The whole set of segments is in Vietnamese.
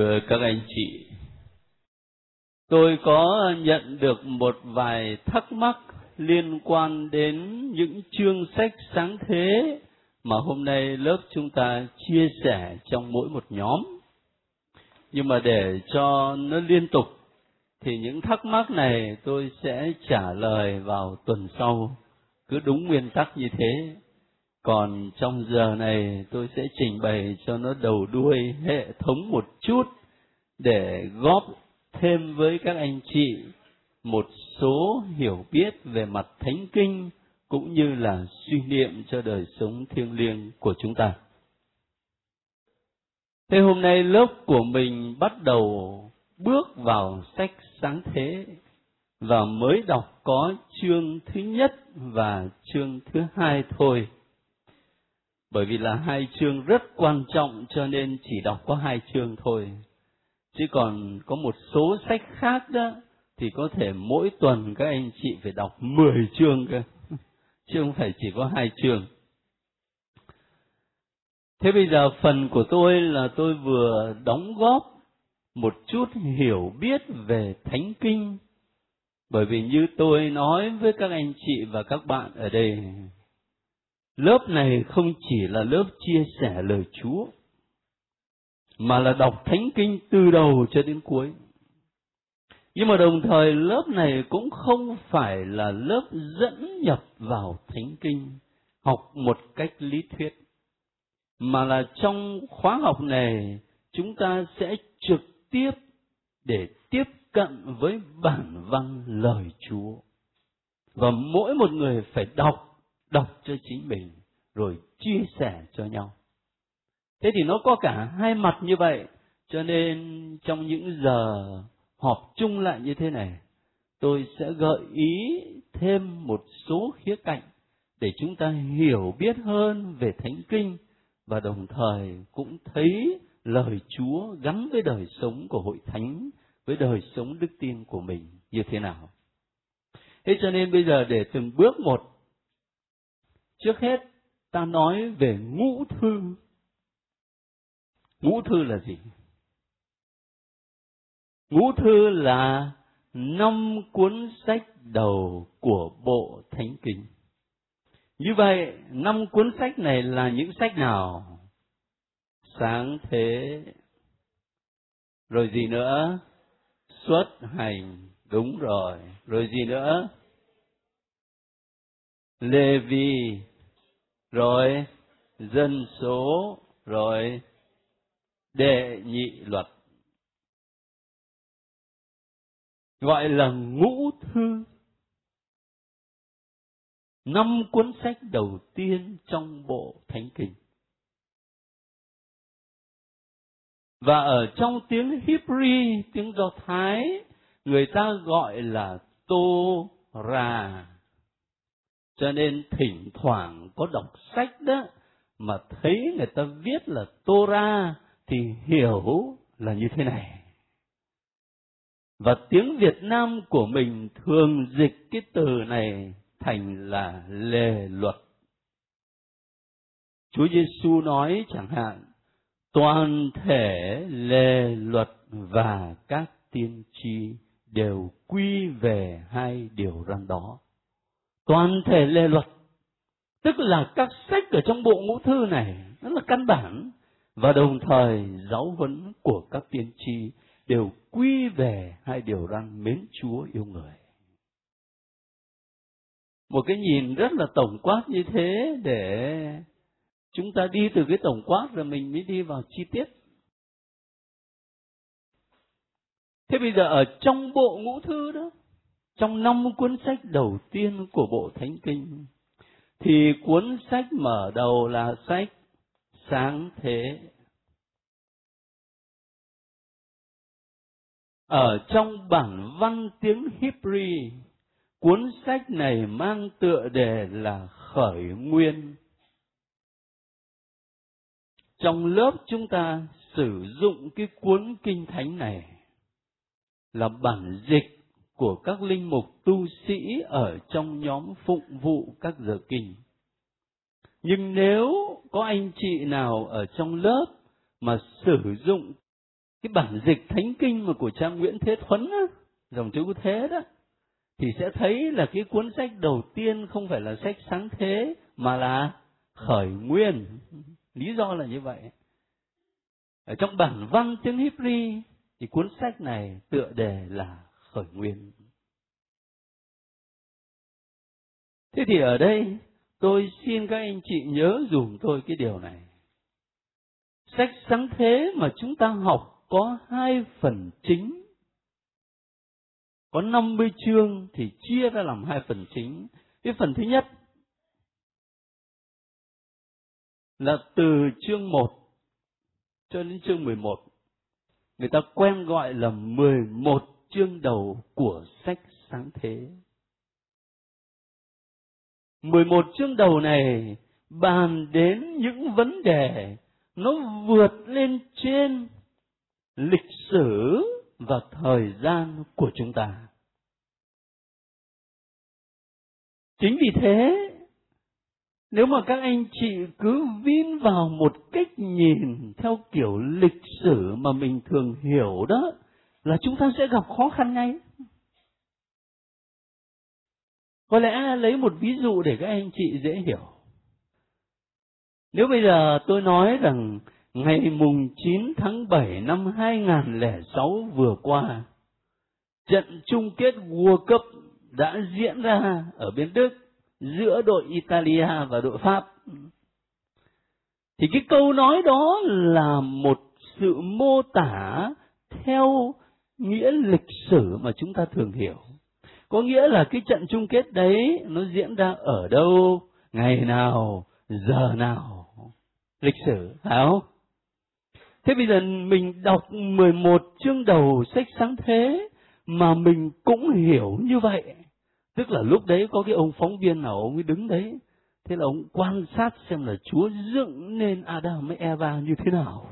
Thưa các anh chị, tôi có nhận được một vài thắc mắc liên quan đến những chương sách sáng thế mà hôm nay lớp chúng ta chia sẻ trong mỗi một nhóm. Nhưng mà để cho nó liên tục thì những thắc mắc này tôi sẽ trả lời vào tuần sau, cứ đúng nguyên tắc như thế. Còn trong giờ này tôi sẽ trình bày cho nó đầu đuôi hệ thống một chút để góp thêm với các anh chị một số hiểu biết về mặt thánh kinh cũng như là suy niệm cho đời sống thiêng liêng của chúng ta. Thế hôm nay lớp của mình bắt đầu bước vào sách sáng thế và mới đọc có chương thứ nhất và chương thứ hai thôi. Bởi vì là hai chương rất quan trọng cho nên chỉ đọc có hai chương thôi. Chứ còn có một số sách khác đó, thì có thể mỗi tuần các anh chị phải đọc 10 chương cơ. Chứ không phải chỉ có hai chương. Thế bây giờ phần của tôi là tôi vừa đóng góp một chút hiểu biết về thánh kinh bởi vì như tôi nói với các anh chị và các bạn ở đây lớp này không chỉ là lớp chia sẻ lời chúa mà là đọc thánh kinh từ đầu cho đến cuối nhưng mà đồng thời lớp này cũng không phải là lớp dẫn nhập vào thánh kinh học một cách lý thuyết mà là trong khóa học này chúng ta sẽ trực tiếp để tiếp cận với bản văn lời Chúa. Và mỗi một người phải đọc, đọc cho chính mình, rồi chia sẻ cho nhau. Thế thì nó có cả hai mặt như vậy, cho nên trong những giờ họp chung lại như thế này, tôi sẽ gợi ý thêm một số khía cạnh để chúng ta hiểu biết hơn về Thánh Kinh và đồng thời cũng thấy lời Chúa gắn với đời sống của hội thánh, với đời sống đức tin của mình như thế nào. Thế cho nên bây giờ để từng bước một, trước hết ta nói về ngũ thư. Ngũ thư là gì? Ngũ thư là năm cuốn sách đầu của bộ Thánh Kinh. Như vậy, năm cuốn sách này là những sách nào? sáng thế rồi gì nữa xuất hành đúng rồi rồi gì nữa lê vi rồi dân số rồi đệ nhị luật. Gọi là ngũ thư. Năm cuốn sách đầu tiên trong bộ thánh kinh. Và ở trong tiếng Hebrew, tiếng Do Thái, người ta gọi là Tô Ra. Cho nên thỉnh thoảng có đọc sách đó, mà thấy người ta viết là Torah thì hiểu là như thế này. Và tiếng Việt Nam của mình thường dịch cái từ này thành là lề luật. Chúa Giêsu nói chẳng hạn toàn thể lề luật và các tiên tri đều quy về hai điều răn đó. Toàn thể lề luật, tức là các sách ở trong bộ ngũ thư này, nó là căn bản, và đồng thời giáo huấn của các tiên tri đều quy về hai điều răn mến Chúa yêu người. Một cái nhìn rất là tổng quát như thế để chúng ta đi từ cái tổng quát rồi mình mới đi vào chi tiết thế bây giờ ở trong bộ ngũ thư đó trong năm cuốn sách đầu tiên của bộ thánh kinh, thì cuốn sách mở đầu là sách sáng thế. Ở trong bản văn tiếng Hebrew, cuốn sách này mang tựa đề là khởi nguyên. Trong lớp chúng ta sử dụng cái cuốn kinh thánh này là bản dịch của các linh mục tu sĩ ở trong nhóm phụng vụ các giờ kinh. Nhưng nếu có anh chị nào ở trong lớp mà sử dụng cái bản dịch thánh kinh mà của cha Nguyễn Thế Thuấn á, dòng chữ thế đó thì sẽ thấy là cái cuốn sách đầu tiên không phải là sách sáng thế mà là khởi nguyên lý do là như vậy ở trong bản văn tiếng Hebrew thì cuốn sách này tựa đề là khởi nguyên thế thì ở đây, tôi xin các anh chị nhớ dùm tôi cái điều này sách sáng thế mà chúng ta học có hai phần chính có 50 chương thì chia ra làm hai phần chính. Cái phần thứ nhất là từ chương 1 cho đến chương 11. Người ta quen gọi là 11 chương đầu của sách sáng thế. 11 chương đầu này bàn đến những vấn đề nó vượt lên trên lịch sử và thời gian của chúng ta. Chính vì thế, nếu mà các anh chị cứ vin vào một cách nhìn theo kiểu lịch sử mà mình thường hiểu đó, là chúng ta sẽ gặp khó khăn ngay. Có lẽ lấy một ví dụ để các anh chị dễ hiểu. Nếu bây giờ tôi nói rằng ngày mùng 9 tháng 7 năm 2006 vừa qua, trận chung kết World Cup đã diễn ra ở bên Đức giữa đội Italia và đội Pháp. Thì cái câu nói đó là một sự mô tả theo nghĩa lịch sử mà chúng ta thường hiểu. Có nghĩa là cái trận chung kết đấy nó diễn ra ở đâu, ngày nào, giờ nào. Lịch sử, phải không? Thế bây giờ mình đọc 11 chương đầu sách sáng thế mà mình cũng hiểu như vậy. Tức là lúc đấy có cái ông phóng viên nào ông ấy đứng đấy. Thế là ông quan sát xem là Chúa dựng nên Adam với Eva như thế nào.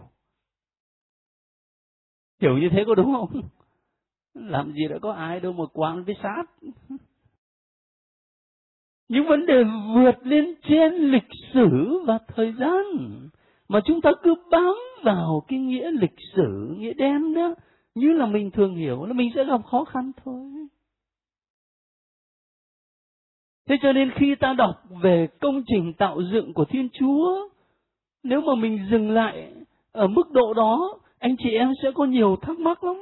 Hiểu như thế có đúng không? Làm gì đã có ai đâu mà quan với sát. Những vấn đề vượt lên trên lịch sử và thời gian mà chúng ta cứ bám vào cái nghĩa lịch sử, nghĩa đen đó, như là mình thường hiểu là mình sẽ gặp khó khăn thôi thế cho nên khi ta đọc về công trình tạo dựng của thiên chúa, nếu mà mình dừng lại ở mức độ đó, anh chị em sẽ có nhiều thắc mắc lắm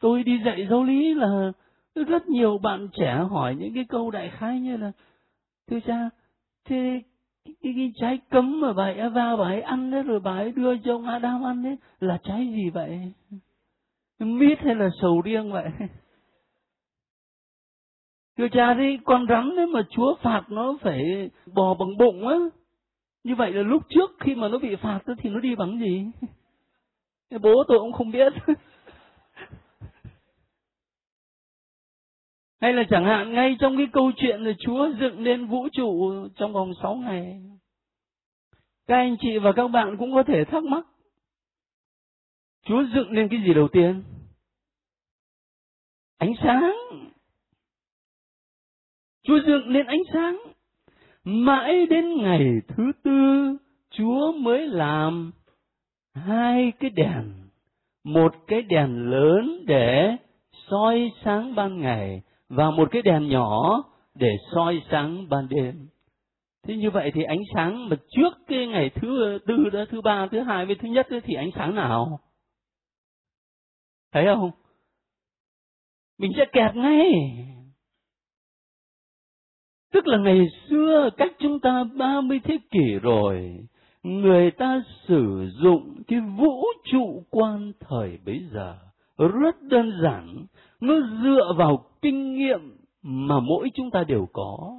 tôi đi dạy giáo lý là rất nhiều bạn trẻ hỏi những cái câu đại khái như là thưa cha thế cái, cái trái cấm mà bà Eva bà ấy ăn đấy rồi bà ấy đưa cho ông Adam ăn đấy là trái gì vậy? Mít hay là sầu riêng vậy? Thưa cha đi, con rắn đấy mà Chúa phạt nó phải bò bằng bụng á. Như vậy là lúc trước khi mà nó bị phạt thì nó đi bằng gì? Bố tôi cũng không biết. Hay là chẳng hạn ngay trong cái câu chuyện là Chúa dựng lên vũ trụ trong vòng 6 ngày. Các anh chị và các bạn cũng có thể thắc mắc. Chúa dựng lên cái gì đầu tiên? Ánh sáng. Chúa dựng lên ánh sáng. Mãi đến ngày thứ tư, Chúa mới làm hai cái đèn. Một cái đèn lớn để soi sáng ban ngày và một cái đèn nhỏ để soi sáng ban đêm. Thế như vậy thì ánh sáng mà trước cái ngày thứ tư đó, thứ ba, thứ hai với thứ nhất đó, thì ánh sáng nào? Thấy không? Mình sẽ kẹt ngay. Tức là ngày xưa cách chúng ta 30 thế kỷ rồi, người ta sử dụng cái vũ trụ quan thời bấy giờ rất đơn giản, nó dựa vào kinh nghiệm mà mỗi chúng ta đều có.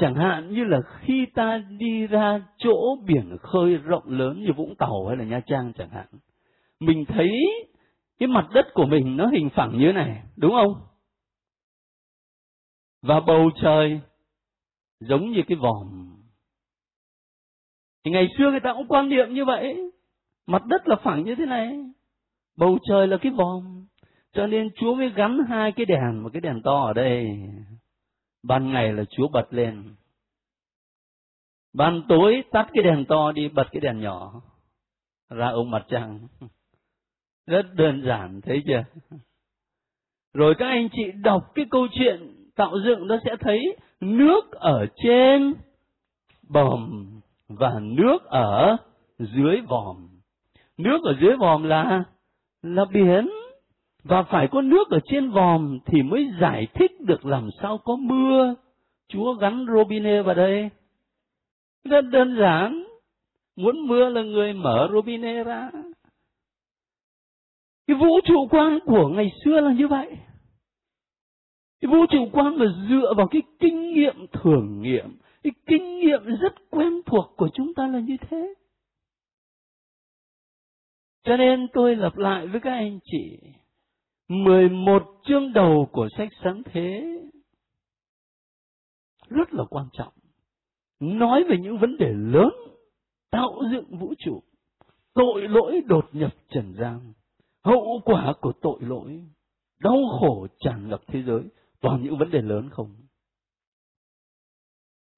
Chẳng hạn như là khi ta đi ra chỗ biển khơi rộng lớn như Vũng Tàu hay là Nha Trang chẳng hạn, mình thấy cái mặt đất của mình nó hình phẳng như thế này, đúng không? Và bầu trời giống như cái vòm. Thì ngày xưa người ta cũng quan niệm như vậy, mặt đất là phẳng như thế này, bầu trời là cái vòm. Cho nên Chúa mới gắn hai cái đèn, một cái đèn to ở đây. Ban ngày là Chúa bật lên. Ban tối tắt cái đèn to đi, bật cái đèn nhỏ. Ra ông mặt trăng. Rất đơn giản, thấy chưa? Rồi các anh chị đọc cái câu chuyện tạo dựng nó sẽ thấy nước ở trên bòm và nước ở dưới vòm. Nước ở dưới vòm là là biển và phải có nước ở trên vòm thì mới giải thích được làm sao có mưa. Chúa gắn robinet vào đây. Rất đơn giản. Muốn mưa là người mở robinet ra. Cái vũ trụ quan của ngày xưa là như vậy. Cái vũ trụ quan là dựa vào cái kinh nghiệm thử nghiệm, cái kinh nghiệm rất quen thuộc của chúng ta là như thế. Cho nên tôi lặp lại với các anh chị, 11 chương đầu của sách sáng thế rất là quan trọng. Nói về những vấn đề lớn, tạo dựng vũ trụ, tội lỗi đột nhập trần gian, hậu quả của tội lỗi, đau khổ tràn ngập thế giới, toàn những vấn đề lớn không.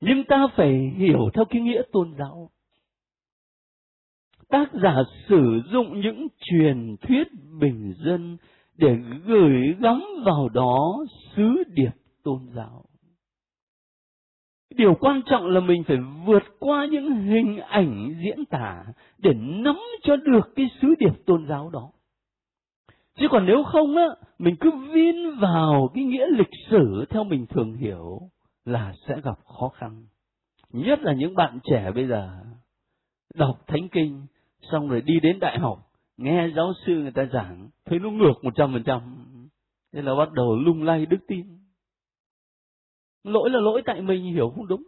Nhưng ta phải hiểu theo cái nghĩa tôn giáo. Tác giả sử dụng những truyền thuyết bình dân để gửi gắm vào đó sứ điệp tôn giáo. Điều quan trọng là mình phải vượt qua những hình ảnh diễn tả để nắm cho được cái sứ điệp tôn giáo đó. Chứ còn nếu không á, mình cứ vin vào cái nghĩa lịch sử theo mình thường hiểu là sẽ gặp khó khăn. Nhất là những bạn trẻ bây giờ đọc thánh kinh xong rồi đi đến đại học, nghe giáo sư người ta giảng, thấy nó ngược một trăm phần trăm. Thế là bắt đầu lung lay đức tin. Lỗi là lỗi tại mình, hiểu không đúng?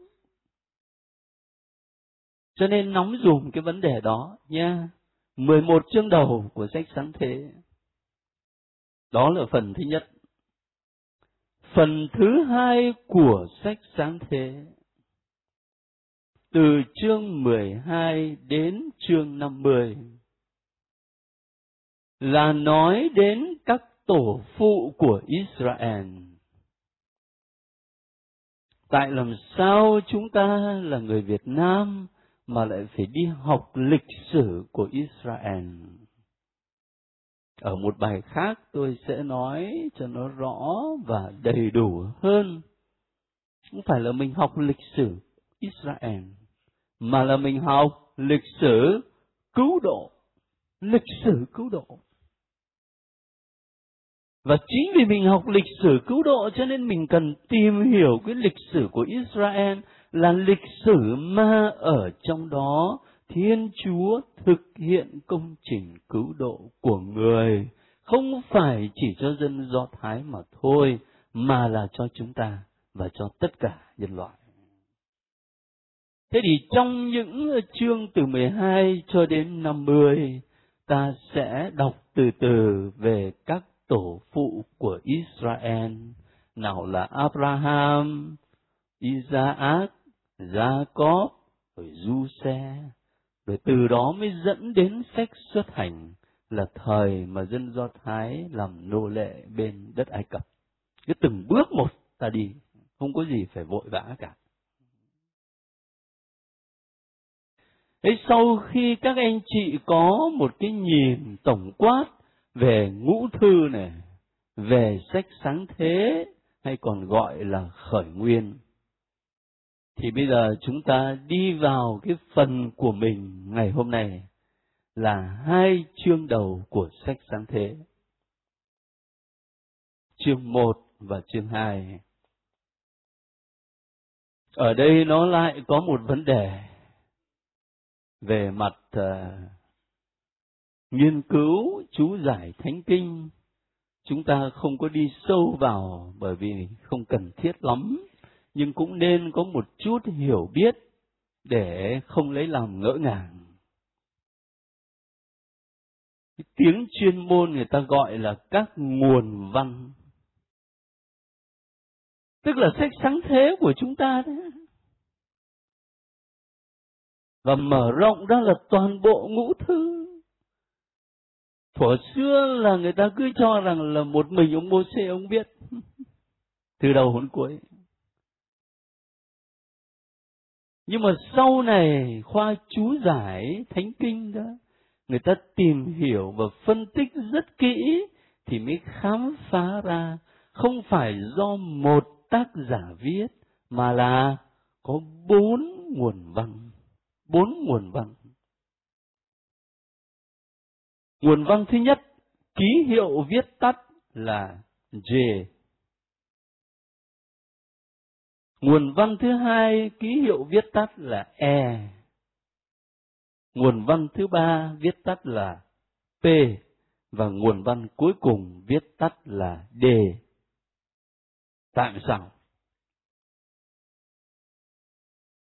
Cho nên nóng dùm cái vấn đề đó nha. 11 chương đầu của sách sáng thế. Đó là phần thứ nhất. Phần thứ hai của sách sáng thế từ chương 12 đến chương 50 là nói đến các tổ phụ của Israel. Tại làm sao chúng ta là người Việt Nam mà lại phải đi học lịch sử của Israel? Ở một bài khác tôi sẽ nói cho nó rõ và đầy đủ hơn. Không phải là mình học lịch sử Israel, mà là mình học lịch sử cứu độ. Lịch sử cứu độ. Và chính vì mình học lịch sử cứu độ cho nên mình cần tìm hiểu cái lịch sử của Israel là lịch sử mà ở trong đó Thiên Chúa thực hiện công trình cứu độ của người, không phải chỉ cho dân Do Thái mà thôi, mà là cho chúng ta và cho tất cả nhân loại. Thế thì trong những chương từ 12 cho đến 50, ta sẽ đọc từ từ về các tổ phụ của Israel, nào là Abraham, Isaac, Jacob, rồi Giuse, rồi từ đó mới dẫn đến sách xuất hành là thời mà dân Do Thái làm nô lệ bên đất Ai Cập. Cứ từng bước một ta đi, không có gì phải vội vã cả. Thế sau khi các anh chị có một cái nhìn tổng quát về ngũ thư này, về sách sáng thế hay còn gọi là khởi nguyên, thì bây giờ chúng ta đi vào cái phần của mình ngày hôm nay là hai chương đầu của sách sáng thế. Chương 1 và chương 2. Ở đây nó lại có một vấn đề về mặt uh, nghiên cứu chú giải thánh kinh chúng ta không có đi sâu vào bởi vì không cần thiết lắm. Nhưng cũng nên có một chút hiểu biết để không lấy làm ngỡ ngàng. Tiếng chuyên môn người ta gọi là các nguồn văn. Tức là sách sáng thế của chúng ta đấy và mở rộng ra là toàn bộ ngũ thư. Thuở xưa là người ta cứ cho rằng là một mình ông mô xê ông biết. Từ đầu đến cuối. Nhưng mà sau này khoa chú giải thánh kinh đó, người ta tìm hiểu và phân tích rất kỹ thì mới khám phá ra không phải do một tác giả viết mà là có bốn nguồn văn bốn nguồn văn nguồn văn thứ nhất, ký hiệu viết tắt là J nguồn văn thứ hai, ký hiệu viết tắt là E nguồn văn thứ ba, viết tắt là P và nguồn văn cuối cùng viết tắt là D. Tại sao?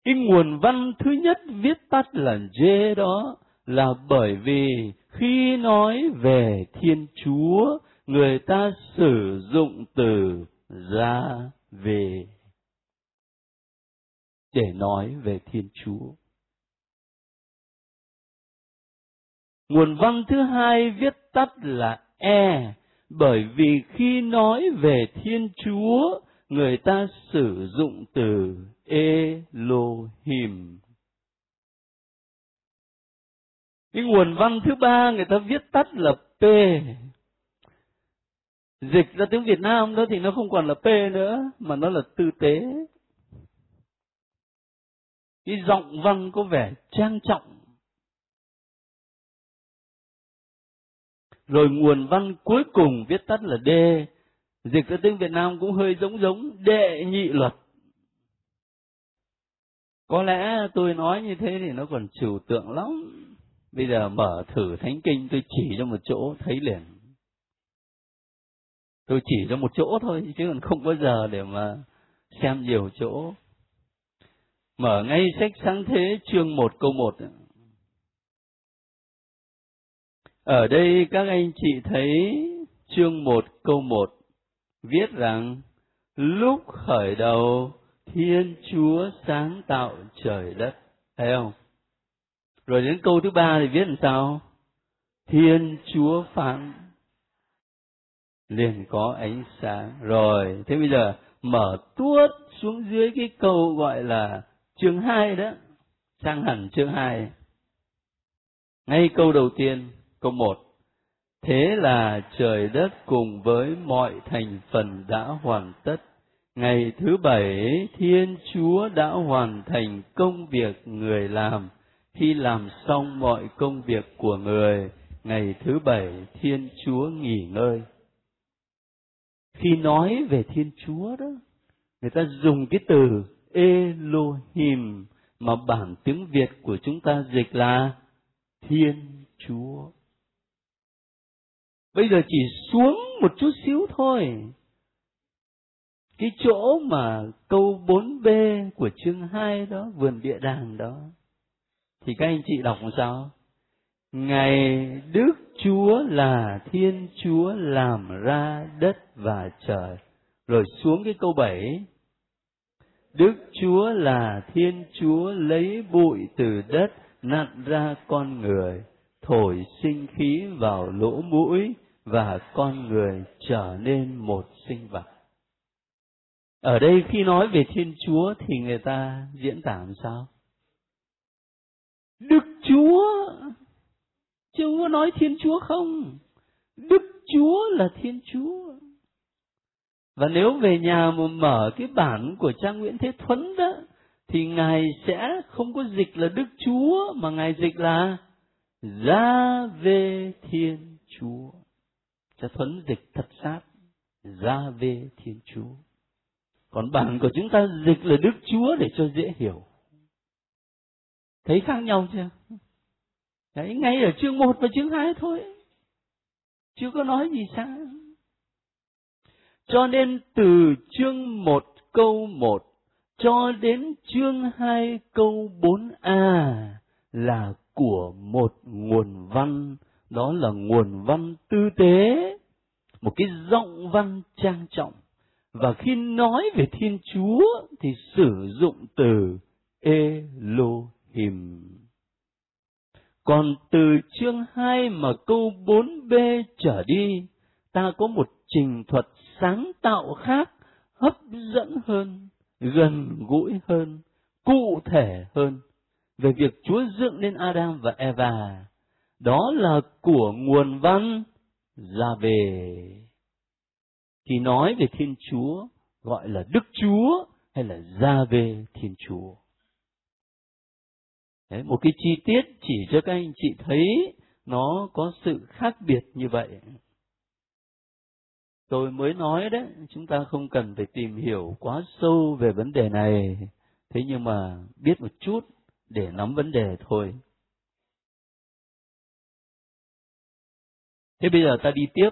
Cái nguồn văn thứ nhất viết tắt là J đó là bởi vì khi nói về Thiên Chúa, người ta sử dụng từ ra về để nói về Thiên Chúa. Nguồn văn thứ hai viết tắt là E, bởi vì khi nói về Thiên Chúa, người ta sử dụng từ Elohim. Cái nguồn văn thứ ba người ta viết tắt là P. Dịch ra tiếng Việt Nam đó thì nó không còn là P nữa, mà nó là tư tế. Cái giọng văn có vẻ trang trọng Rồi nguồn văn cuối cùng viết tắt là D, dịch ra tiếng Việt Nam cũng hơi giống giống đệ nhị luật. Có lẽ tôi nói như thế thì nó còn trừu tượng lắm. Bây giờ mở thử thánh kinh, tôi chỉ cho một chỗ, thấy liền. Tôi chỉ cho một chỗ thôi, chứ còn không có giờ để mà xem nhiều chỗ. Mở ngay sách sáng thế, chương một, câu một Ở đây các anh chị thấy chương một, câu một viết rằng, lúc khởi đầu Thiên Chúa sáng tạo trời đất. Thấy không? Rồi đến câu thứ ba thì viết làm sao? Thiên Chúa phán liền có ánh sáng. Rồi, thế bây giờ mở tuốt xuống dưới cái câu gọi là chương 2 đó, sang hẳn chương 2. Ngay câu đầu tiên, Câu 1. Thế là trời đất cùng với mọi thành phần đã hoàn tất. Ngày thứ bảy, Thiên Chúa đã hoàn thành công việc người làm. Khi làm xong mọi công việc của người, ngày thứ bảy, Thiên Chúa nghỉ ngơi. Khi nói về Thiên Chúa đó, người ta dùng cái từ Elohim mà bản tiếng Việt của chúng ta dịch là Thiên Chúa. Bây giờ chỉ xuống một chút xíu thôi. Cái chỗ mà câu 4B của chương 2 đó, vườn địa đàng đó. Thì các anh chị đọc làm sao? Ngày Đức Chúa là Thiên Chúa làm ra đất và trời. Rồi xuống cái câu 7. Đức Chúa là Thiên Chúa lấy bụi từ đất nặn ra con người thổi sinh khí vào lỗ mũi và con người trở nên một sinh vật. Ở đây khi nói về Thiên Chúa thì người ta diễn tả làm sao? Đức Chúa, chứ có nói Thiên Chúa không? Đức Chúa là Thiên Chúa. Và nếu về nhà mà mở cái bản của cha Nguyễn Thế Thuấn đó, thì Ngài sẽ không có dịch là Đức Chúa, mà Ngài dịch là ra về Thiên Chúa. Cha Thuấn dịch thật sát, ra về Thiên Chúa. Còn bản của chúng ta dịch là Đức Chúa để cho dễ hiểu. Thấy khác nhau chưa? Đấy, ngay ở chương 1 và chương 2 thôi. Chưa có nói gì xa. Cho nên từ chương 1 câu 1 cho đến chương 2 câu 4a là của một nguồn văn, đó là nguồn văn tư tế, một cái giọng văn trang trọng. Và khi nói về Thiên Chúa thì sử dụng từ Elohim. Còn từ chương 2 mà câu 4b trở đi, ta có một trình thuật sáng tạo khác, hấp dẫn hơn, gần gũi hơn, cụ thể hơn về việc Chúa dựng nên Adam và Eva đó là của nguồn văn ra về. Thì nói về Thiên Chúa gọi là Đức Chúa hay là Ra-vê Thiên Chúa. Đấy, một cái chi tiết chỉ cho các anh chị thấy nó có sự khác biệt như vậy. Tôi mới nói đấy, chúng ta không cần phải tìm hiểu quá sâu về vấn đề này. Thế nhưng mà biết một chút để nắm vấn đề thôi. Thế bây giờ ta đi tiếp.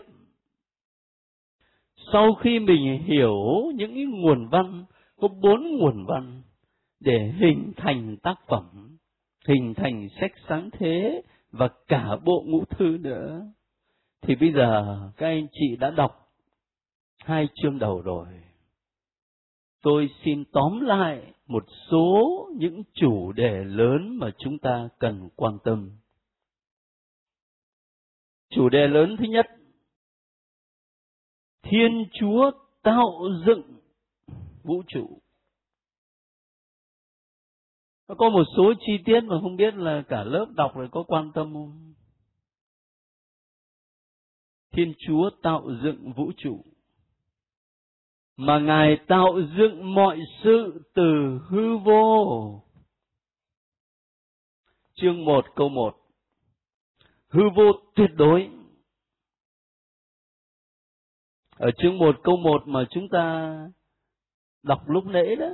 Sau khi mình hiểu những cái nguồn văn, có bốn nguồn văn để hình thành tác phẩm, hình thành sách sáng thế và cả bộ ngũ thư nữa. Thì bây giờ các anh chị đã đọc hai chương đầu rồi. Tôi xin tóm lại một số những chủ đề lớn mà chúng ta cần quan tâm. Chủ đề lớn thứ nhất, Thiên Chúa tạo dựng vũ trụ. Nó có một số chi tiết mà không biết là cả lớp đọc rồi có quan tâm không? Thiên Chúa tạo dựng vũ trụ mà Ngài tạo dựng mọi sự từ hư vô. Chương 1 câu 1 Hư vô tuyệt đối ở chương 1 câu 1 mà chúng ta đọc lúc nãy đó,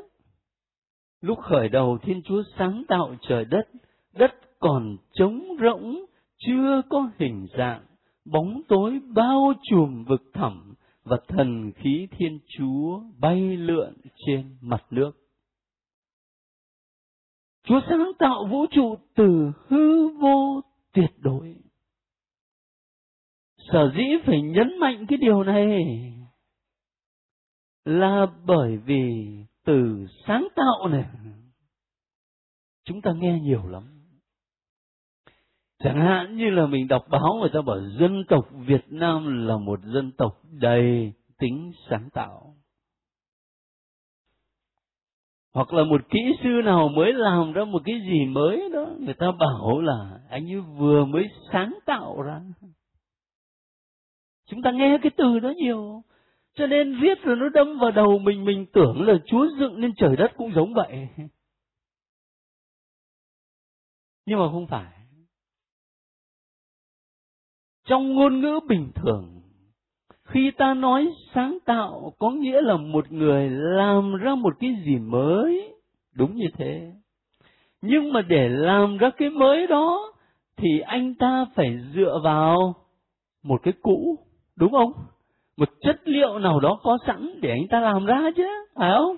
Lúc khởi đầu Thiên Chúa sáng tạo trời đất Đất còn trống rỗng, Chưa có hình dạng, Bóng tối bao trùm vực thẳm và thần khí Thiên Chúa bay lượn trên mặt nước. Chúa sáng tạo vũ trụ từ hư vô tuyệt đối. Sở dĩ phải nhấn mạnh cái điều này là bởi vì từ sáng tạo này chúng ta nghe nhiều lắm. Chẳng hạn như là mình đọc báo người ta bảo dân tộc Việt Nam là một dân tộc đầy tính sáng tạo. Hoặc là một kỹ sư nào mới làm ra một cái gì mới đó, người ta bảo là anh ấy vừa mới sáng tạo ra. Chúng ta nghe cái từ đó nhiều. Cho nên viết rồi nó đâm vào đầu mình, mình tưởng là Chúa dựng nên trời đất cũng giống vậy. Nhưng mà không phải trong ngôn ngữ bình thường khi ta nói sáng tạo có nghĩa là một người làm ra một cái gì mới đúng như thế nhưng mà để làm ra cái mới đó thì anh ta phải dựa vào một cái cũ đúng không một chất liệu nào đó có sẵn để anh ta làm ra chứ phải không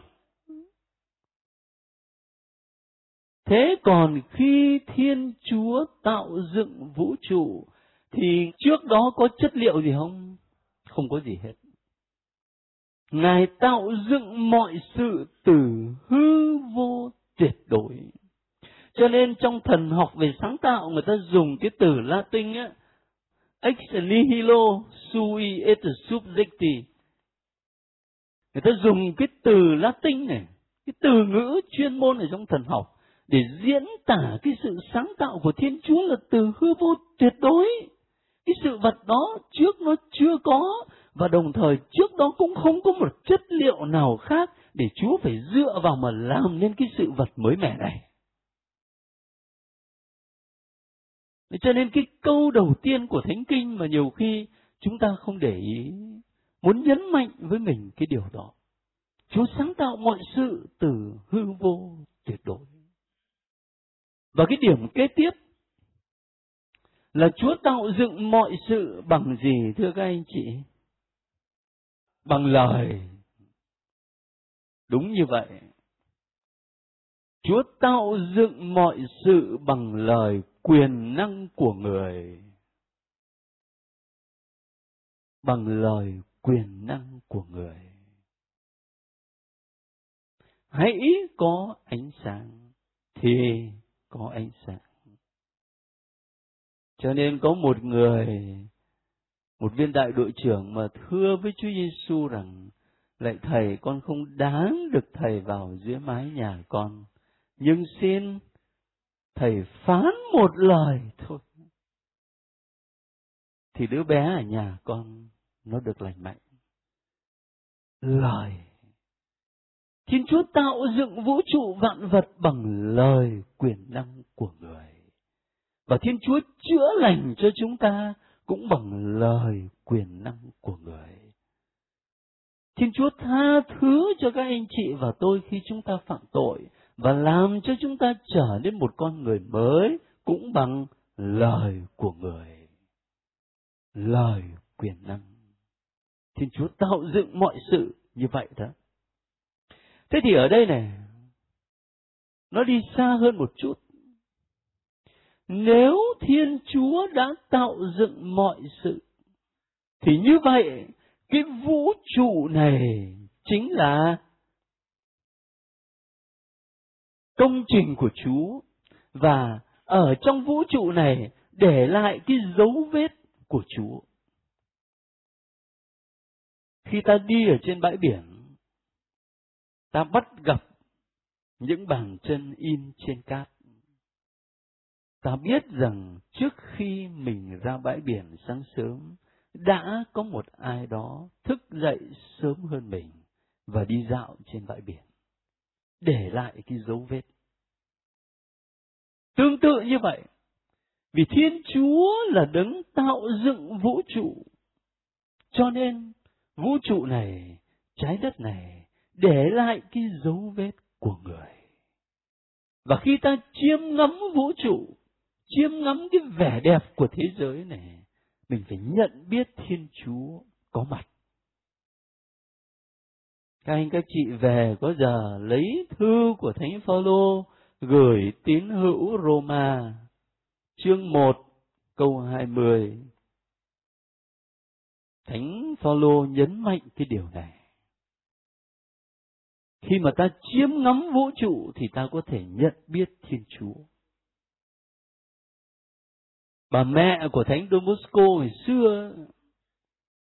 thế còn khi thiên chúa tạo dựng vũ trụ thì trước đó có chất liệu gì không? Không có gì hết. Ngài tạo dựng mọi sự từ hư vô tuyệt đối. Cho nên trong thần học về sáng tạo người ta dùng cái từ Latin á, ex nihilo sui et subjecti. Người ta dùng cái từ Latin này, cái từ ngữ chuyên môn ở trong thần học để diễn tả cái sự sáng tạo của Thiên Chúa là từ hư vô tuyệt đối cái sự vật đó trước nó chưa có và đồng thời trước đó cũng không có một chất liệu nào khác để Chúa phải dựa vào mà làm nên cái sự vật mới mẻ này. Cho nên cái câu đầu tiên của Thánh Kinh mà nhiều khi chúng ta không để ý, muốn nhấn mạnh với mình cái điều đó. Chúa sáng tạo mọi sự từ hư vô tuyệt đối. Và cái điểm kế tiếp là Chúa tạo dựng mọi sự bằng gì thưa các anh chị? Bằng lời. Đúng như vậy. Chúa tạo dựng mọi sự bằng lời quyền năng của người. Bằng lời quyền năng của người. Hãy có ánh sáng thì có ánh sáng. Cho nên có một người, một viên đại đội trưởng mà thưa với Chúa Giêsu rằng, lại thầy con không đáng được thầy vào dưới mái nhà con, nhưng xin thầy phán một lời thôi. thì đứa bé ở nhà con, nó được lành mạnh. Lời Thiên Chúa tạo dựng vũ trụ vạn vật bằng lời quyền năng của người. Và Thiên Chúa chữa lành cho chúng ta cũng bằng lời quyền năng của người. Thiên Chúa tha thứ cho các anh chị và tôi khi chúng ta phạm tội và làm cho chúng ta trở nên một con người mới cũng bằng lời của người. Lời quyền năng. Thiên Chúa tạo dựng mọi sự như vậy đó. Thế thì ở đây này, nó đi xa hơn một chút. Nếu Thiên Chúa đã tạo dựng mọi sự, thì như vậy, cái vũ trụ này chính là công trình của Chúa và ở trong vũ trụ này để lại cái dấu vết của Chúa. Khi ta đi ở trên bãi biển, ta bắt gặp những bàn chân in trên cát. Ta biết rằng trước khi mình ra bãi biển sáng sớm, đã có một ai đó thức dậy sớm hơn mình và đi dạo trên bãi biển, để lại cái dấu vết. Tương tự như vậy, vì Thiên Chúa là đấng tạo dựng vũ trụ, cho nên vũ trụ này, trái đất này để lại cái dấu vết của người. Và khi ta chiêm ngắm vũ trụ, chiêm ngắm cái vẻ đẹp của thế giới này, mình phải nhận biết Thiên Chúa có mặt. Các anh các chị về có giờ lấy thư của Thánh Phaolô gửi tín hữu Roma chương 1 câu 20. Thánh Phaolô nhấn mạnh cái điều này. Khi mà ta chiếm ngắm vũ trụ thì ta có thể nhận biết Thiên Chúa. Bà mẹ của Thánh Don Bosco ngày xưa,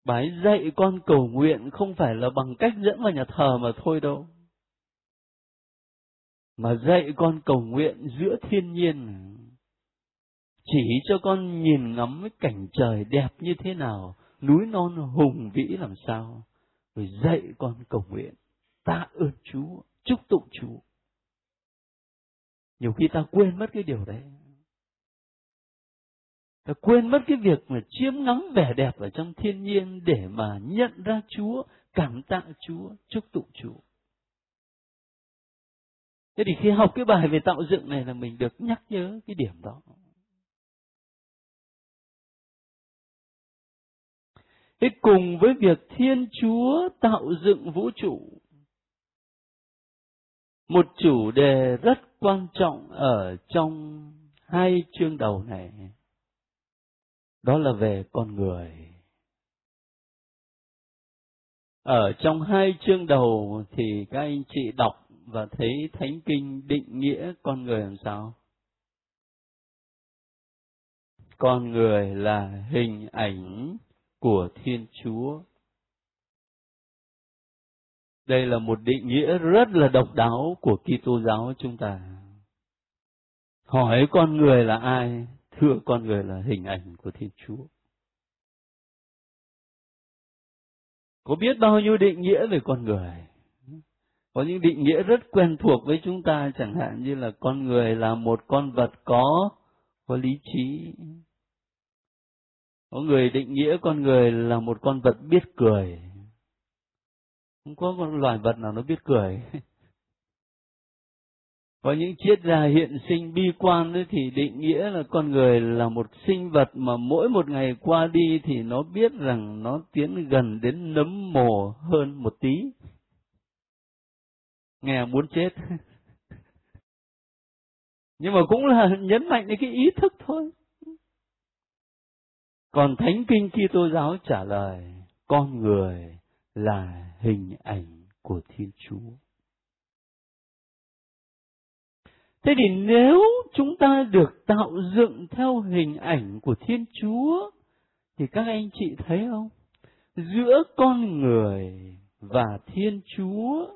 bà ấy dạy con cầu nguyện không phải là bằng cách dẫn vào nhà thờ mà thôi đâu. Mà dạy con cầu nguyện giữa thiên nhiên, chỉ cho con nhìn ngắm cái cảnh trời đẹp như thế nào, núi non hùng vĩ làm sao, rồi dạy con cầu nguyện tạ ơn Chúa, chúc tụng Chúa. Nhiều khi ta quên mất cái điều đấy. Ta quên mất cái việc mà chiêm ngắm vẻ đẹp ở trong thiên nhiên để mà nhận ra Chúa, cảm tạ Chúa, chúc tụng Chúa. Thế thì khi học cái bài về tạo dựng này là mình được nhắc nhớ cái điểm đó. Thế cùng với việc Thiên Chúa tạo dựng vũ trụ một chủ đề rất quan trọng ở trong hai chương đầu này đó là về con người ở trong hai chương đầu thì các anh chị đọc và thấy thánh kinh định nghĩa con người làm sao con người là hình ảnh của thiên chúa đây là một định nghĩa rất là độc đáo của Kitô giáo chúng ta. Hỏi con người là ai? Thưa con người là hình ảnh của Thiên Chúa. Có biết bao nhiêu định nghĩa về con người? Có những định nghĩa rất quen thuộc với chúng ta, chẳng hạn như là con người là một con vật có có lý trí. Có người định nghĩa con người là một con vật biết cười không có con loài vật nào nó biết cười có những triết gia hiện sinh bi quan đấy thì định nghĩa là con người là một sinh vật mà mỗi một ngày qua đi thì nó biết rằng nó tiến gần đến nấm mồ hơn một tí. Nghe muốn chết. Nhưng mà cũng là nhấn mạnh đến cái ý thức thôi. Còn thánh kinh Kitô giáo trả lời, con người là hình ảnh của Thiên Chúa. Thế thì nếu chúng ta được tạo dựng theo hình ảnh của Thiên Chúa, thì các anh chị thấy không? Giữa con người và Thiên Chúa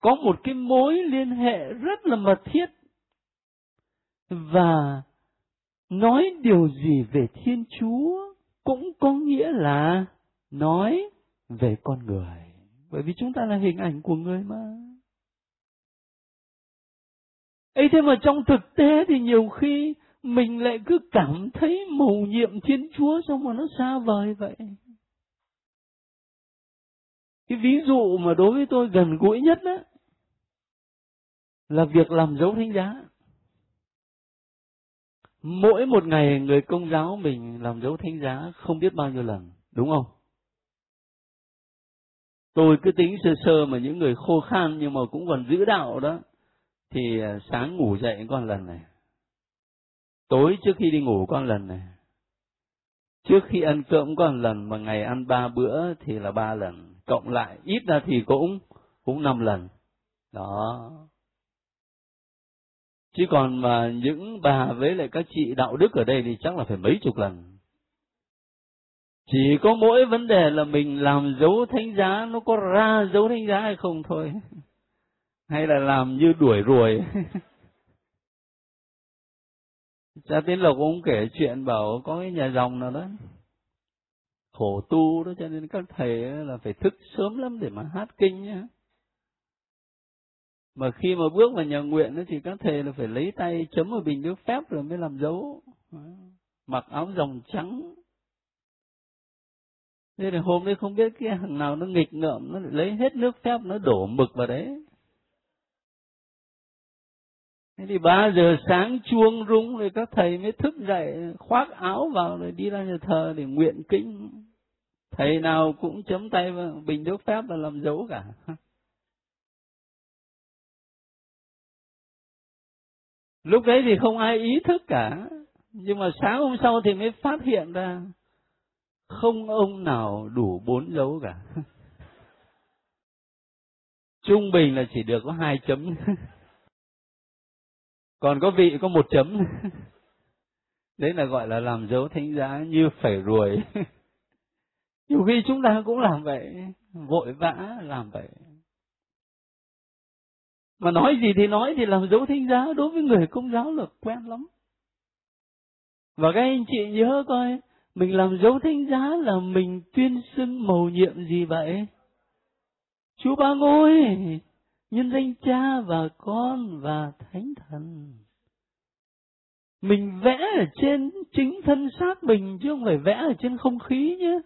có một cái mối liên hệ rất là mật thiết. Và nói điều gì về Thiên Chúa cũng có nghĩa là nói về con người. Bởi vì chúng ta là hình ảnh của người mà ấy thế mà trong thực tế thì nhiều khi mình lại cứ cảm thấy mầu nhiệm Thiên Chúa xong mà nó xa vời vậy. Cái ví dụ mà đối với tôi gần gũi nhất đó là việc làm dấu thánh giá. Mỗi một ngày người công giáo mình làm dấu thánh giá không biết bao nhiêu lần, đúng không? Tôi cứ tính sơ sơ mà những người khô khan nhưng mà cũng còn giữ đạo đó, thì à, sáng ngủ dậy con lần này. Tối trước khi đi ngủ con lần này. Trước khi ăn cơm con lần, mà ngày ăn ba bữa thì là ba lần. Cộng lại, ít ra thì cũng cũng năm lần. Đó. Chứ còn mà những bà với lại các chị đạo đức ở đây thì chắc là phải mấy chục lần. Chỉ có mỗi vấn đề là mình làm dấu thánh giá, nó có ra dấu thánh giá hay không thôi. Hay là làm như đuổi ruồi. Cha Tiến Lộc cũng kể chuyện bảo có cái nhà dòng nào đó, khổ tu đó, cho nên các thầy là phải thức sớm lắm để mà hát kinh nhá mà khi mà bước vào nhà nguyện đó thì các thầy là phải lấy tay chấm vào bình nước phép rồi mới làm dấu. Mặc áo dòng trắng. Thế là hôm đấy không biết cái thằng nào nó nghịch ngợm, nó lấy hết nước phép, nó đổ mực vào đấy thế thì ba giờ sáng chuông rung rồi các thầy mới thức dậy, khoác áo vào rồi đi ra nhà thờ để nguyện kinh. Thầy nào cũng chấm tay vào, bình nước phép là làm dấu cả. Lúc đấy thì không ai ý thức cả, nhưng mà sáng hôm sau thì mới phát hiện ra, không ông nào đủ bốn dấu cả. Trung bình là chỉ được có hai chấm. còn có vị, có một chấm. Đấy là gọi là làm dấu thánh giá như phải ruồi. Nhiều khi chúng ta cũng làm vậy, vội vã làm vậy. Mà nói gì thì nói thì làm dấu thánh giá đối với người công giáo là quen lắm. Và các anh chị nhớ coi, mình làm dấu thánh giá là mình tuyên xưng mầu nhiệm gì vậy? Chúa ba ngôi nhân danh cha và con và thánh thần mình vẽ ở trên chính thân xác mình chứ không phải vẽ ở trên không khí nhé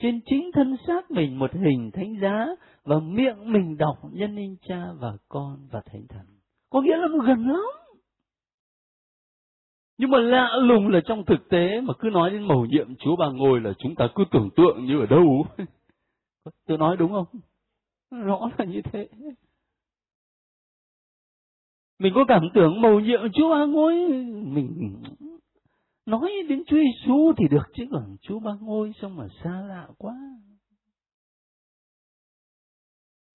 trên chính thân xác mình một hình thánh giá và miệng mình đọc nhân danh cha và con và thánh thần có nghĩa là nó gần lắm nhưng mà lạ lùng là trong thực tế mà cứ nói đến mầu nhiệm Chúa bà ngồi là chúng ta cứ tưởng tượng như ở đâu. Tôi nói đúng không? Rõ là như thế. Mình có cảm tưởng màu nhiệm Chúa ba ngôi, mình nói đến Chúa Giêsu thì được chứ còn Chúa ba ngôi xong mà xa lạ quá.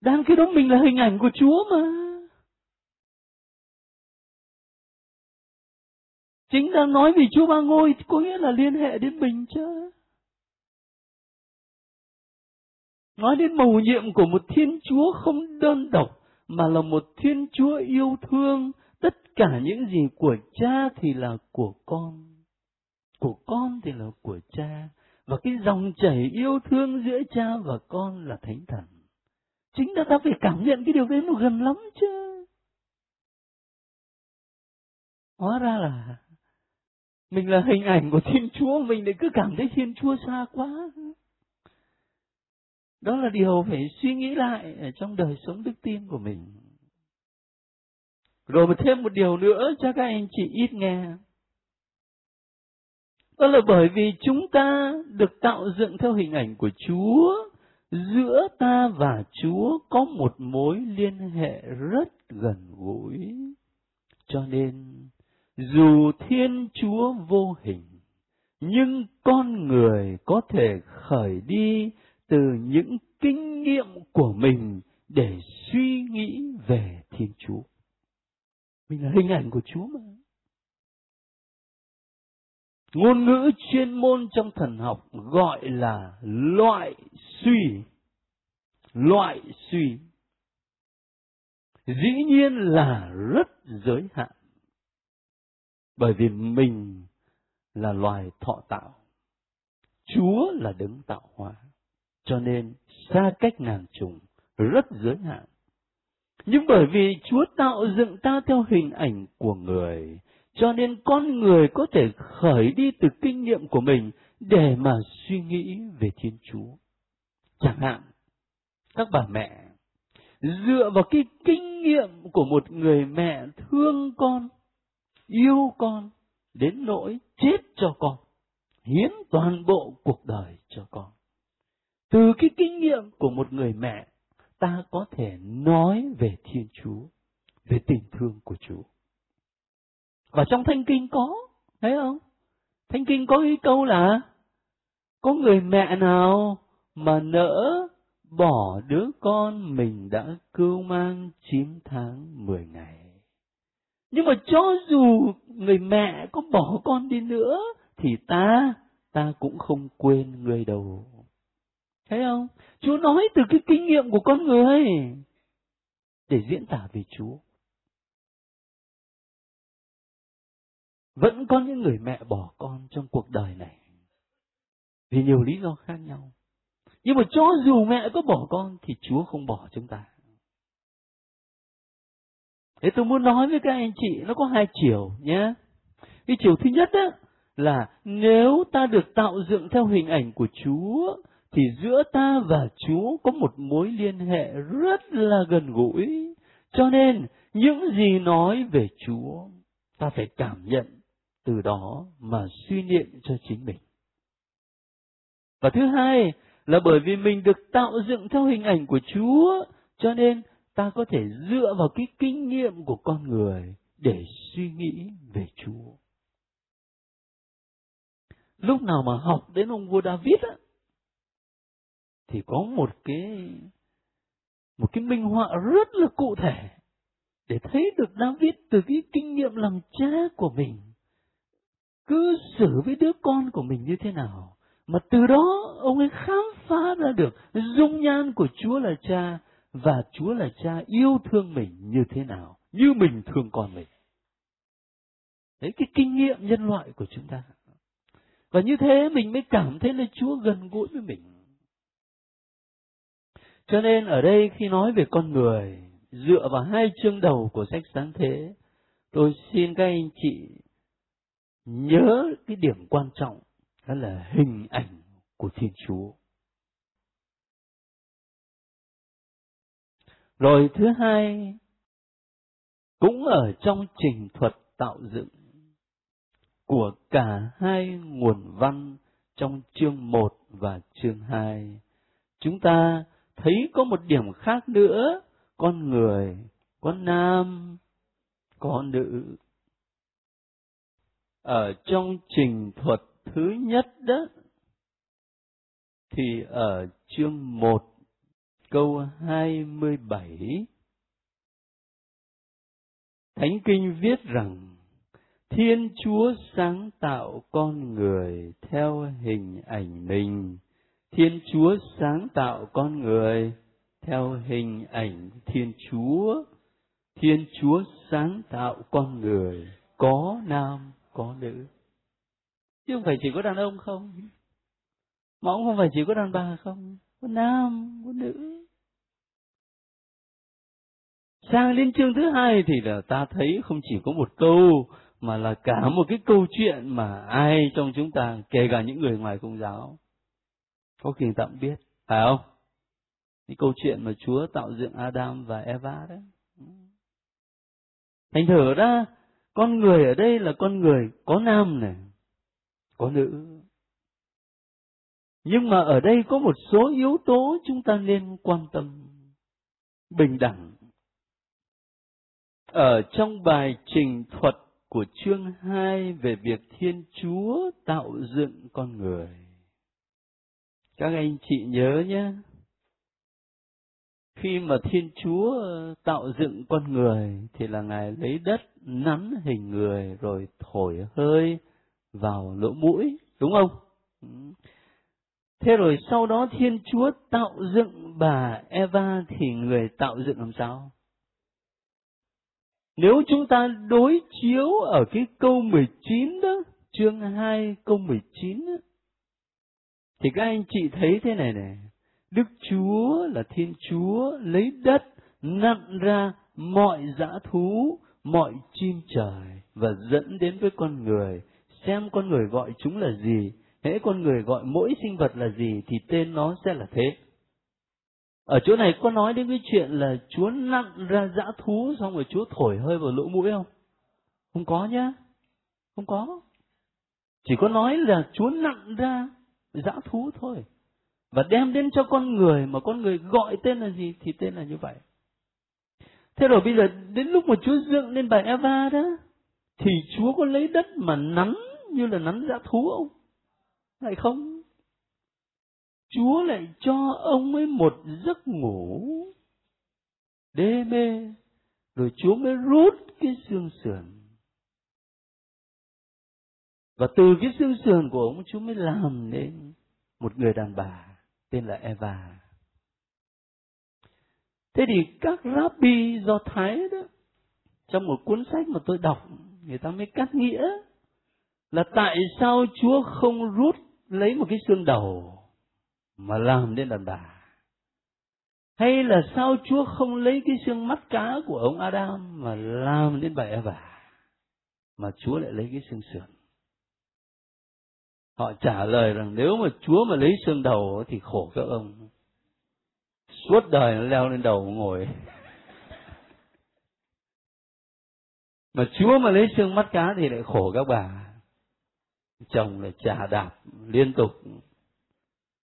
Đang cái đó mình là hình ảnh của Chúa mà. Chính đang nói vì Chúa ba ngôi có nghĩa là liên hệ đến mình chứ. Nói đến mầu nhiệm của một Thiên Chúa không đơn độc, mà là một Thiên Chúa yêu thương, tất cả những gì của cha thì là của con. Của con thì là của cha. Và cái dòng chảy yêu thương giữa cha và con là Thánh Thần. Chính là ta phải cảm nhận cái điều đấy nó gần lắm chứ. Hóa ra là mình là hình ảnh của Thiên Chúa, mình lại cứ cảm thấy Thiên Chúa xa quá. Đó là điều phải suy nghĩ lại ở trong đời sống đức tin của mình. Rồi thêm một điều nữa cho các anh chị ít nghe. Đó là bởi vì chúng ta được tạo dựng theo hình ảnh của Chúa, giữa ta và Chúa có một mối liên hệ rất gần gũi. Cho nên, dù Thiên Chúa vô hình, nhưng con người có thể khởi đi từ những kinh nghiệm của mình để suy nghĩ về Thiên Chúa. Mình là hình ảnh của Chúa mà. Ngôn ngữ chuyên môn trong thần học gọi là loại suy. Loại suy. Dĩ nhiên là rất giới hạn. Bởi vì mình là loài thọ tạo. Chúa là đứng tạo hóa. Cho nên xa cách ngàn trùng, rất giới hạn. Nhưng bởi vì Chúa tạo dựng ta theo hình ảnh của người, cho nên con người có thể khởi đi từ kinh nghiệm của mình để mà suy nghĩ về Thiên Chúa. Chẳng hạn, các bà mẹ dựa vào cái kinh nghiệm của một người mẹ thương con, yêu con, đến nỗi chết cho con, hiến toàn bộ cuộc đời cho con. Từ cái kinh nghiệm của một người mẹ, ta có thể nói về Thiên Chúa, về tình thương của Chúa. Và trong thanh Kinh có, thấy không? Thanh Kinh có cái câu là, có người mẹ nào mà nỡ bỏ đứa con mình đã cưu mang 9 tháng 10 ngày. Nhưng mà cho dù người mẹ có bỏ con đi nữa, thì ta, ta cũng không quên người đâu. Thấy không? Chúa nói từ cái kinh nghiệm của con người để diễn tả về Chúa. Vẫn có những người mẹ bỏ con trong cuộc đời này. Vì nhiều lý do khác nhau. Nhưng mà cho dù mẹ có bỏ con thì Chúa không bỏ chúng ta. Thế tôi muốn nói với các anh chị nó có hai chiều nhé. Cái chiều thứ nhất á, là nếu ta được tạo dựng theo hình ảnh của Chúa thì giữa ta và Chúa có một mối liên hệ rất là gần gũi. Cho nên những gì nói về Chúa ta phải cảm nhận từ đó mà suy niệm cho chính mình. Và thứ hai là bởi vì mình được tạo dựng theo hình ảnh của Chúa, cho nên ta có thể dựa vào cái kinh nghiệm của con người để suy nghĩ về Chúa. Lúc nào mà học đến ông vua David á, thì có một cái một cái minh họa rất là cụ thể để thấy được David từ cái kinh nghiệm làm cha của mình cư xử với đứa con của mình như thế nào mà từ đó ông ấy khám phá ra được dung nhan của Chúa là cha và Chúa là cha yêu thương mình như thế nào, như mình thương con mình. Đấy cái kinh nghiệm nhân loại của chúng ta. Và như thế mình mới cảm thấy là Chúa gần gũi với mình. Cho nên ở đây khi nói về con người, dựa vào hai chương đầu của sách sáng thế, tôi xin các anh chị nhớ cái điểm quan trọng đó là hình ảnh của Thiên Chúa. Rồi thứ hai, cũng ở trong trình thuật tạo dựng của cả hai nguồn văn trong chương 1 và chương 2. Chúng ta thấy có một điểm khác nữa, con người có nam, có nữ. Ở trong trình thuật thứ nhất đó, thì ở chương 1 câu 27 Thánh Kinh viết rằng Thiên Chúa sáng tạo con người theo hình ảnh mình. Thiên Chúa sáng tạo con người theo hình ảnh Thiên Chúa. Thiên Chúa sáng tạo con người có nam có nữ. Chứ không phải chỉ có đàn ông không? Mà cũng không phải chỉ có đàn bà không? Có nam, có nữ. Sang đến chương thứ hai thì là ta thấy không chỉ có một câu mà là cả một cái câu chuyện mà ai trong chúng ta, kể cả những người ngoài công giáo, có quyền tạm biết, phải không? Cái câu chuyện mà Chúa tạo dựng Adam và Eva đấy. Thành thử ra, con người ở đây là con người có nam này, có nữ. Nhưng mà ở đây có một số yếu tố chúng ta nên quan tâm. Bình đẳng. Ở trong bài trình thuật của chương 2 về việc Thiên Chúa tạo dựng con người. Các anh chị nhớ nhé. Khi mà Thiên Chúa ờ, tạo dựng con người thì là Ngài lấy đất nắn hình người rồi thổi hơi vào lỗ mũi, đúng không? Ừ. Thế rồi sau đó Thiên Chúa tạo dựng bà Eva thì người tạo dựng làm sao? Nếu chúng ta đối chiếu ở cái câu 19 đó, chương 2 câu 19 đó, thì các anh chị thấy thế này này. Đức chúa là thiên chúa lấy đất, nặn ra mọi dã thú, mọi chim trời và dẫn đến với con người. Xem con người gọi chúng là gì, hễ con người gọi mỗi sinh vật là gì thì tên nó sẽ là thế. Ở chỗ này có nói đến cái chuyện là chúa nặn ra dã thú xong rồi chúa thổi hơi vào lỗ mũi không? Không có nhá. Không có. Chỉ có nói là chúa nặn ra dã thú thôi. Và đem đến cho con người mà con người gọi tên là gì thì tên là như vậy. Thế rồi bây giờ đến lúc mà chúa dựng lên bài eva đó, thì chúa có lấy đất mà nắn như là nắn dã thú không? Lại không? Chúa lại cho ông ấy một giấc ngủ đê mê, rồi chúa mới rút cái xương sườn và từ cái xương sườn của ông, chúa mới làm nên một người đàn bà tên là eva. Thế thì các rabbi do thái đó, trong một cuốn sách mà tôi đọc, người ta mới cắt nghĩa là tại sao chúa không rút lấy một cái xương đầu mà làm nên đàn bà? Hay là sao chúa không lấy cái xương mắt cá của ông adam mà làm nên bà eva mà chúa lại lấy cái xương sườn? Họ trả lời rằng, nếu mà chúa mà lấy xương đầu thì khổ các ông. Suốt đời nó leo lên đầu ngồi. Mà chúa mà lấy xương mắt cá thì lại khổ các bà. Chồng là trả đạp liên tục.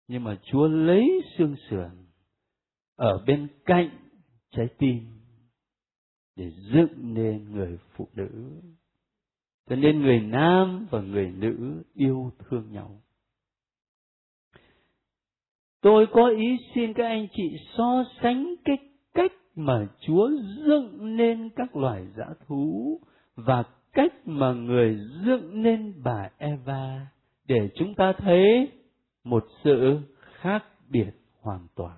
Nhưng mà chúa lấy xương sườn ở bên cạnh trái tim để dựng nên người phụ nữ cho nên người nam và người nữ yêu thương nhau. Tôi có ý xin các anh chị so sánh cái cách mà chúa dựng nên các loài dã thú và cách mà người dựng nên bà eva để chúng ta thấy một sự khác biệt hoàn toàn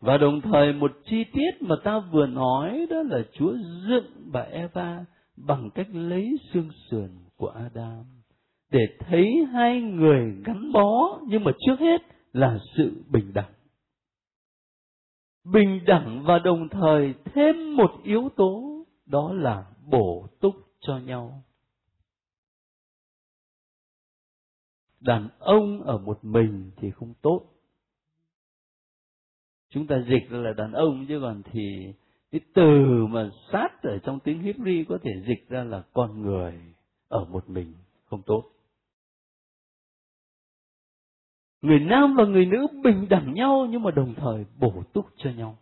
và đồng thời một chi tiết mà ta vừa nói đó là Chúa dựng bà Eva bằng cách lấy xương sườn của Adam để thấy hai người gắn bó, nhưng mà trước hết là sự bình đẳng. Bình đẳng và đồng thời thêm một yếu tố, đó là bổ túc cho nhau. Đàn ông ở một mình thì không tốt chúng ta dịch ra là đàn ông, chứ còn thì cái từ mà sát ở trong tiếng Hebrew có thể dịch ra là con người ở một mình không tốt. Người nam và người nữ bình đẳng nhau nhưng mà đồng thời bổ túc cho nhau.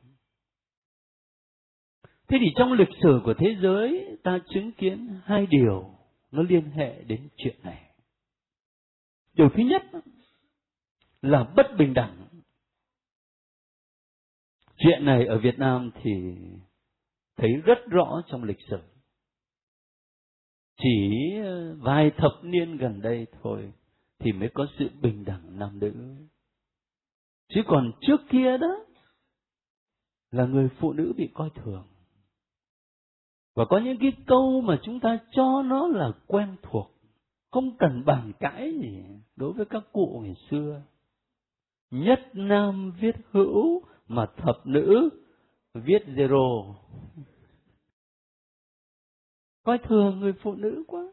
Thế thì trong lịch sử của thế giới, ta chứng kiến hai điều nó liên hệ đến chuyện này. Điều thứ nhất là bất bình đẳng Chuyện này ở Việt Nam thì thấy rất rõ trong lịch sử. Chỉ vài thập niên gần đây thôi thì mới có sự bình đẳng nam nữ. Chứ còn trước kia đó là người phụ nữ bị coi thường. Và có những cái câu mà chúng ta cho nó là quen thuộc, không cần bàn cãi gì đối với các cụ ngày xưa. Nhất nam viết hữu, mà thập nữ viết zero. Coi thường người phụ nữ quá.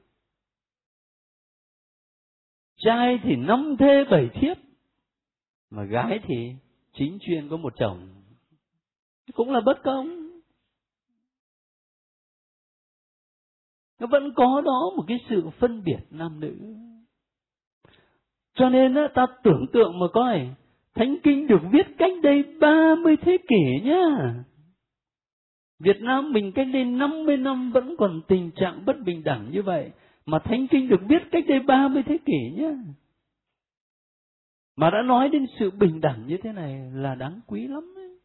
Trai thì năm thê bảy thiếp mà gái thì chính chuyên có một chồng. Cũng là bất công. Nó vẫn có đó một cái sự phân biệt nam nữ. Cho nên á, ta tưởng tượng mà coi Thánh Kinh được viết cách đây 30 thế kỷ nhá. Việt Nam mình cách đây 50 năm vẫn còn tình trạng bất bình đẳng như vậy. Mà Thánh Kinh được viết cách đây 30 thế kỷ nhá. Mà đã nói đến sự bình đẳng như thế này là đáng quý lắm. Ấy.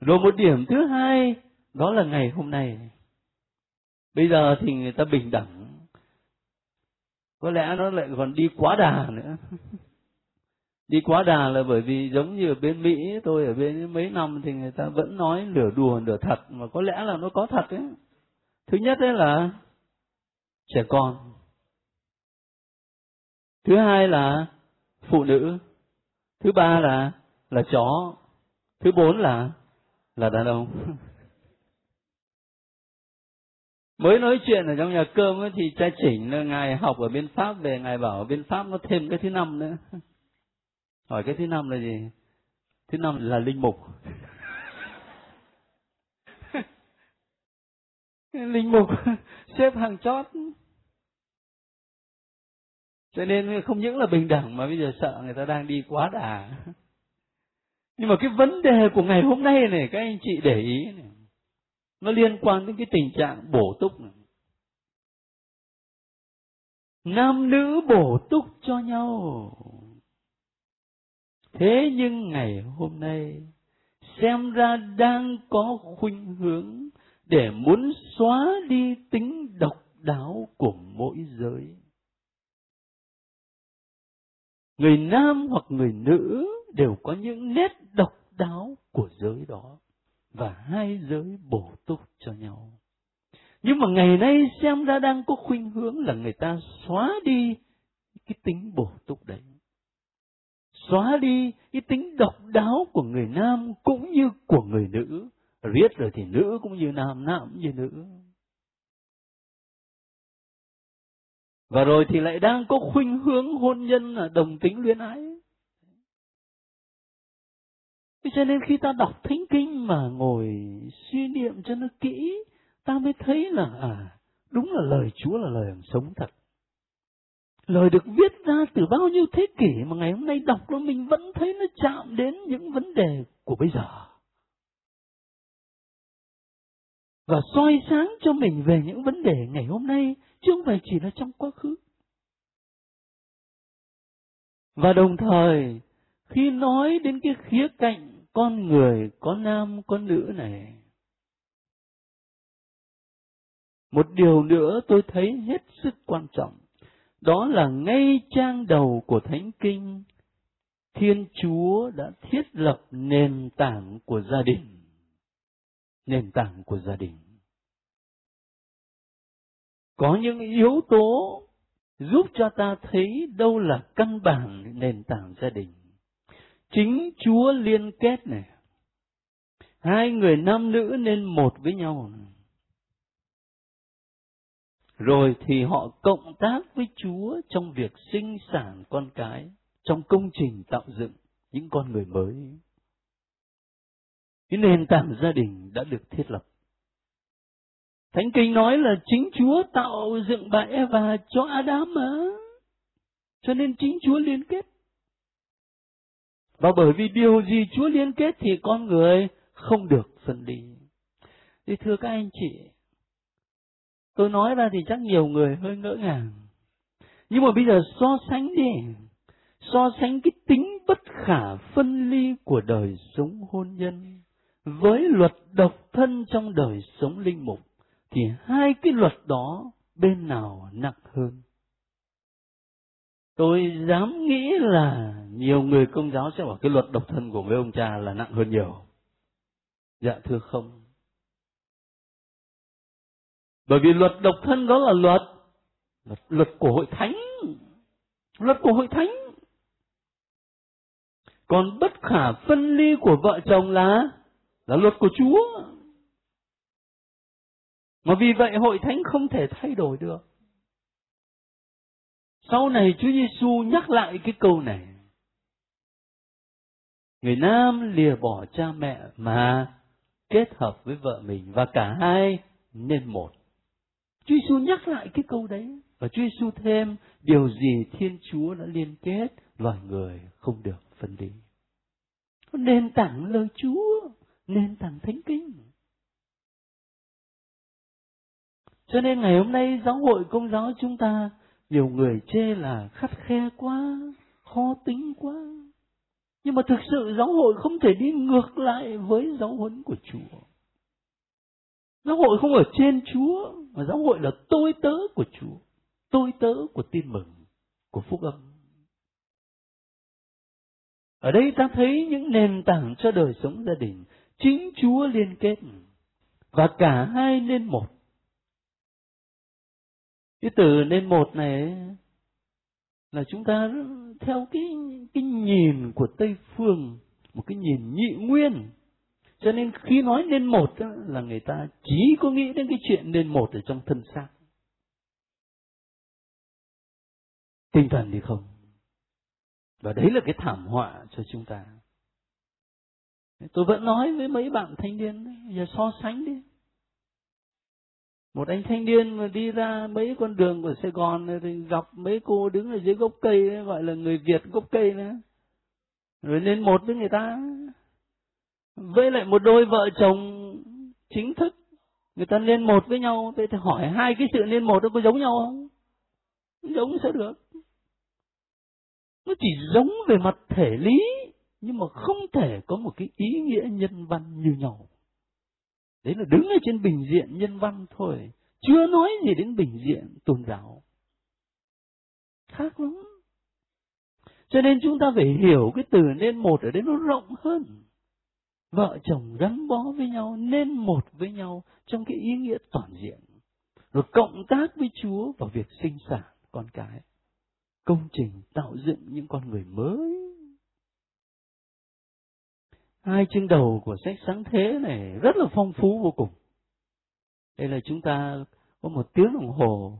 Rồi một điểm thứ hai, đó là ngày hôm nay. Bây giờ thì người ta bình đẳng. Có lẽ nó lại còn đi quá đà nữa đi quá đà là bởi vì giống như ở bên mỹ tôi ở bên mấy năm thì người ta vẫn nói nửa đùa nửa thật mà có lẽ là nó có thật ấy. Thứ nhất đấy là trẻ con. Thứ hai là phụ nữ. Thứ ba là là chó. Thứ bốn là là đàn ông. Mới nói chuyện ở trong nhà cơm ấy, thì cha chỉnh là ngài học ở bên pháp về ngài bảo ở bên pháp nó thêm cái thứ năm nữa hỏi cái thứ năm là gì? Thứ năm là linh mục. Linh mục, xếp hàng chót. Cho nên không những là bình đẳng mà bây giờ sợ người ta đang đi quá đà. Nhưng mà cái vấn đề của ngày hôm nay này, các anh chị để ý này, nó liên quan đến cái tình trạng bổ túc này. nam nữ bổ túc cho nhau thế nhưng ngày hôm nay, xem ra đang có khuynh hướng để muốn xóa đi tính độc đáo của mỗi giới. Người nam hoặc người nữ đều có những nét độc đáo của giới đó và hai giới bổ túc cho nhau. Nhưng mà ngày nay xem ra đang có khuynh hướng là người ta xóa đi cái tính bổ túc đấy xóa đi cái tính độc đáo của người nam cũng như của người nữ. Riết rồi thì nữ cũng như nam nam cũng như nữ. Và rồi thì lại đang có khuynh hướng hôn nhân là đồng tính luyến ái. Thế cho nên khi ta đọc thánh kinh mà ngồi suy niệm cho nó kỹ, ta mới thấy là à, đúng là lời Chúa là lời sống thật. Lời được viết ra từ bao nhiêu thế kỷ mà ngày hôm nay đọc nó mình vẫn thấy nó chạm đến những vấn đề của bây giờ. Và soi sáng cho mình về những vấn đề ngày hôm nay, chứ không phải chỉ là trong quá khứ. Và đồng thời, khi nói đến cái khía cạnh con người có nam có nữ này một điều nữa tôi thấy hết sức quan trọng đó là ngay trang đầu của thánh kinh thiên chúa đã thiết lập nền tảng của gia đình nền tảng của gia đình có những yếu tố giúp cho ta thấy đâu là căn bản nền tảng gia đình chính Chúa liên kết này. Hai người nam nữ nên một với nhau. Rồi thì họ cộng tác với Chúa trong việc sinh sản con cái, trong công trình tạo dựng những con người mới. Cái nền tảng gia đình đã được thiết lập. Thánh Kinh nói là chính Chúa tạo dựng bà Eva cho Adam mà. Cho nên chính Chúa liên kết. Và bởi vì điều gì Chúa liên kết thì con người không được phân đi. Thì thưa các anh chị, tôi nói ra thì chắc nhiều người hơi ngỡ ngàng. Nhưng mà bây giờ so sánh đi, so sánh cái tính bất khả phân ly của đời sống hôn nhân với luật độc thân trong đời sống linh mục, thì hai cái luật đó bên nào nặng hơn? Tôi dám nghĩ là nhiều người công giáo sẽ bảo cái luật độc thân của mấy ông cha là nặng hơn nhiều. Dạ thưa không. Bởi vì luật độc thân đó là luật, luật, luật của hội thánh. Luật của hội thánh. Còn bất khả phân ly của vợ chồng là là luật của Chúa. Mà vì vậy hội thánh không thể thay đổi được. Sau này Chúa Giêsu nhắc lại cái câu này. Người nam lìa bỏ cha mẹ mà kết hợp với vợ mình và cả hai nên một. Chúa Giêsu nhắc lại cái câu đấy và Chúa Giêsu thêm điều gì Thiên Chúa đã liên kết loài người không được phân đi. Nền tảng lời Chúa, nền tảng thánh kinh. Cho nên ngày hôm nay giáo hội công giáo chúng ta nhiều người chê là khắt khe quá, khó tính quá. Nhưng mà thực sự giáo hội không thể đi ngược lại với giáo huấn của Chúa. Giáo hội không ở trên Chúa, mà giáo hội là tôi tớ của Chúa, tôi tớ của tin mừng, của phúc âm. Ở đây ta thấy những nền tảng cho đời sống gia đình, chính Chúa liên kết, và cả hai nên một. Cái từ nên một này là chúng ta theo cái cái nhìn của tây phương một cái nhìn nhị nguyên cho nên khi nói nên một đó, là người ta chỉ có nghĩ đến cái chuyện nên một ở trong thân xác. Tinh thần thì không. Và đấy là cái thảm họa cho chúng ta. Tôi vẫn nói với mấy bạn thanh niên giờ so sánh đi. Một anh thanh niên mà đi ra mấy con đường của Sài Gòn thì gặp mấy cô đứng ở dưới gốc cây ấy, gọi là người Việt gốc cây nữa. Rồi lên một với người ta với lại một đôi vợ chồng chính thức, người ta liên một với nhau thì hỏi hai cái sự liên một nó có giống nhau không? Giống sẽ được. Nó chỉ giống về mặt thể lý, nhưng mà không thể có một cái ý nghĩa nhân văn như nhau. Đấy là đứng ở trên bình diện nhân văn thôi, chưa nói gì đến bình diện tôn giáo. Khác lắm. Cho nên chúng ta phải hiểu cái từ nên một ở đấy nó rộng hơn vợ chồng gắn bó với nhau, nên một với nhau trong cái ý nghĩa toàn diện. Rồi cộng tác với chúa vào việc sinh sản con cái. Công trình tạo dựng những con người mới. Hai chương đầu của sách sáng thế này rất là phong phú vô cùng. Đây là chúng ta có một tiếng đồng hồ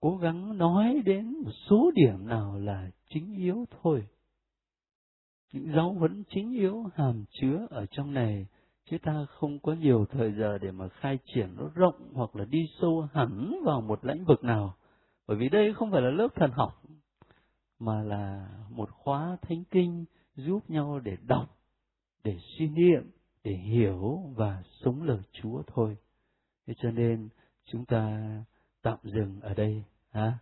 cố gắng nói đến một số điểm nào là chính yếu thôi những dấu vấn chính yếu, hàm chứa ở trong này, chứ ta không có nhiều thời giờ để mà khai triển nó rộng hoặc là đi sâu hẳn vào một lĩnh vực nào. Bởi vì đây không phải là lớp thần học, mà là một khóa thánh kinh giúp nhau để đọc, để suy niệm, để hiểu và sống lời chúa thôi. Thế cho nên chúng ta tạm dừng ở đây, ha?